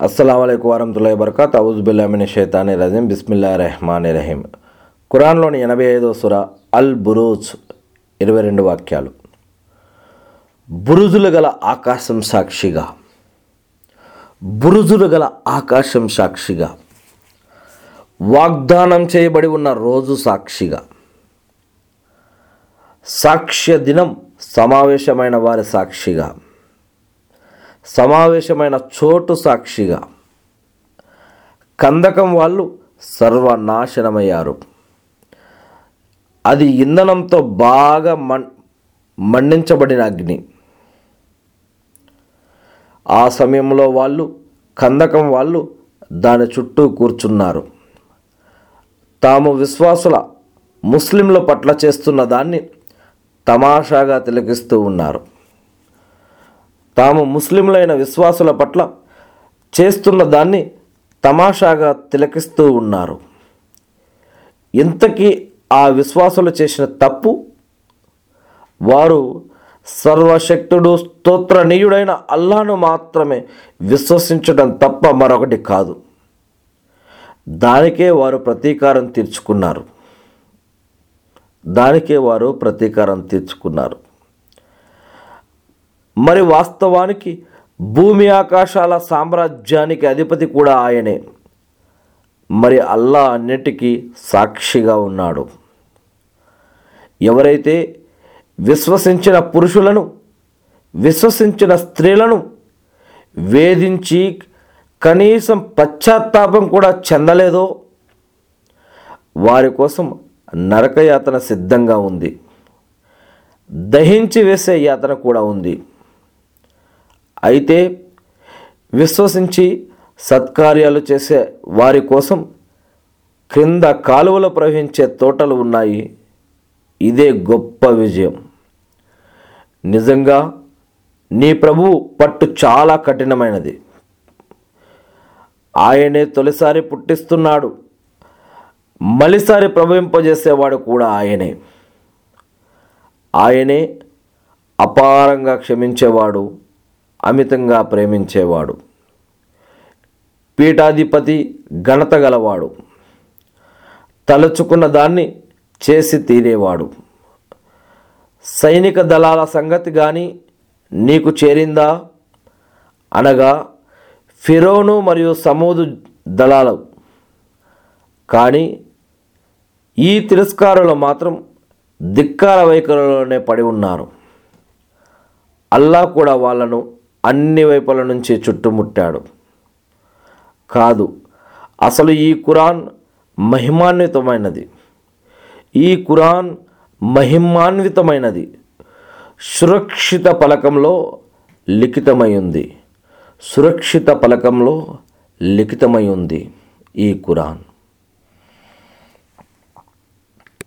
అస్సలం అయికు వరహతుల్లా బర్కాత్ అవుజుబిల్లామిన షేతాని రజీం. బిస్మిల్లా రెహమాన్ రహీం. ఖురాన్లోని ఎనభై ఐదో సుర అల్ బురూజ్ ఇరవై రెండు వాక్యాలు. బురుజులు గల ఆకాశం సాక్షిగా. బురుజులు గల ఆకాశం సాక్షిగా. వాగ్దానం చేయబడి ఉన్న రోజు సాక్షిగా. సాక్ష్య దినం సమావేశమైన వారి సాక్షిగా. సమావేశమైన చోటు సాక్షిగా కందకం వాళ్ళు సర్వనాశనమయ్యారు. అది ఇంధనంతో బాగా మం మండించబడిన అగ్ని. ఆ సమయంలో వాళ్ళు కందకం వాళ్ళు దాని చుట్టూ కూర్చున్నారు. తాము విశ్వాసుల ముస్లింల పట్ల చేస్తున్న దాన్ని తమాషాగా తిలకిస్తూ ఉన్నారు. తాము ముస్లింలైన విశ్వాసుల పట్ల చేస్తున్న దాన్ని తమాషాగా తిలకిస్తూ ఉన్నారు. ఇంతకీ ఆ విశ్వాసులు చేసిన తప్పు? వారు సర్వశక్తుడు స్తోత్రనీయుడైన అల్లాను మాత్రమే విశ్వసించడం తప్ప మరొకటి కాదు. దానికే వారు ప్రతీకారం తీర్చుకున్నారు. దానికే వారు ప్రతీకారం తీర్చుకున్నారు. మరి వాస్తవానికి భూమి ఆకాశాల సామ్రాజ్యానికి అధిపతి కూడా ఆయనే. మరి అల్లా అన్నిటికీ సాక్షిగా ఉన్నాడు. ఎవరైతే విశ్వసించిన పురుషులను విశ్వసించిన స్త్రీలను వేధించి కనీసం పశ్చాత్తాపం కూడా చెందలేదో వారి కోసం నరకయాతన సిద్ధంగా ఉంది. దహించి వేసే యాతన కూడా ఉంది. అయితే విశ్వసించి సత్కార్యాలు చేసే వారి కోసం క్రింద కాలువలు ప్రవహించే తోటలు ఉన్నాయి. ఇదే గొప్ప విజయం. నిజంగా నీ ప్రభువు పట్టు చాలా కఠినమైనది. ఆయనే తొలిసారి పుట్టిస్తున్నాడు. మలిసారి ప్రభవింపజేసేవాడు కూడా ఆయనే. ఆయనే అపారంగా క్షమించేవాడు. అమితంగా ప్రేమించేవాడు. పీఠాధిపతి ఘనత గలవాడు. తలుచుకున్న దాన్ని చేసి తీరేవాడు. సైనిక దళాల సంగతి కానీ నీకు చేరిందా? అనగా ఫిరోను మరియు సమూదు దళాలు. కానీ ఈ తిరస్కారులు మాత్రం ధిక్కార వైఖరులోనే పడి ఉన్నారు. అల్లా కూడా వాళ్ళను అన్ని వైపుల నుంచి చుట్టుముట్టాడు. కాదు అసలు ఈ ఖురాన్ మహిమాన్వితమైనది. ఈ ఖురాన్ మహిమాన్వితమైనది. సురక్షిత పలకంలో లిఖితమై ఉంది. సురక్షిత పలకంలో లిఖితమై ఉంది ఈ ఖురాన్.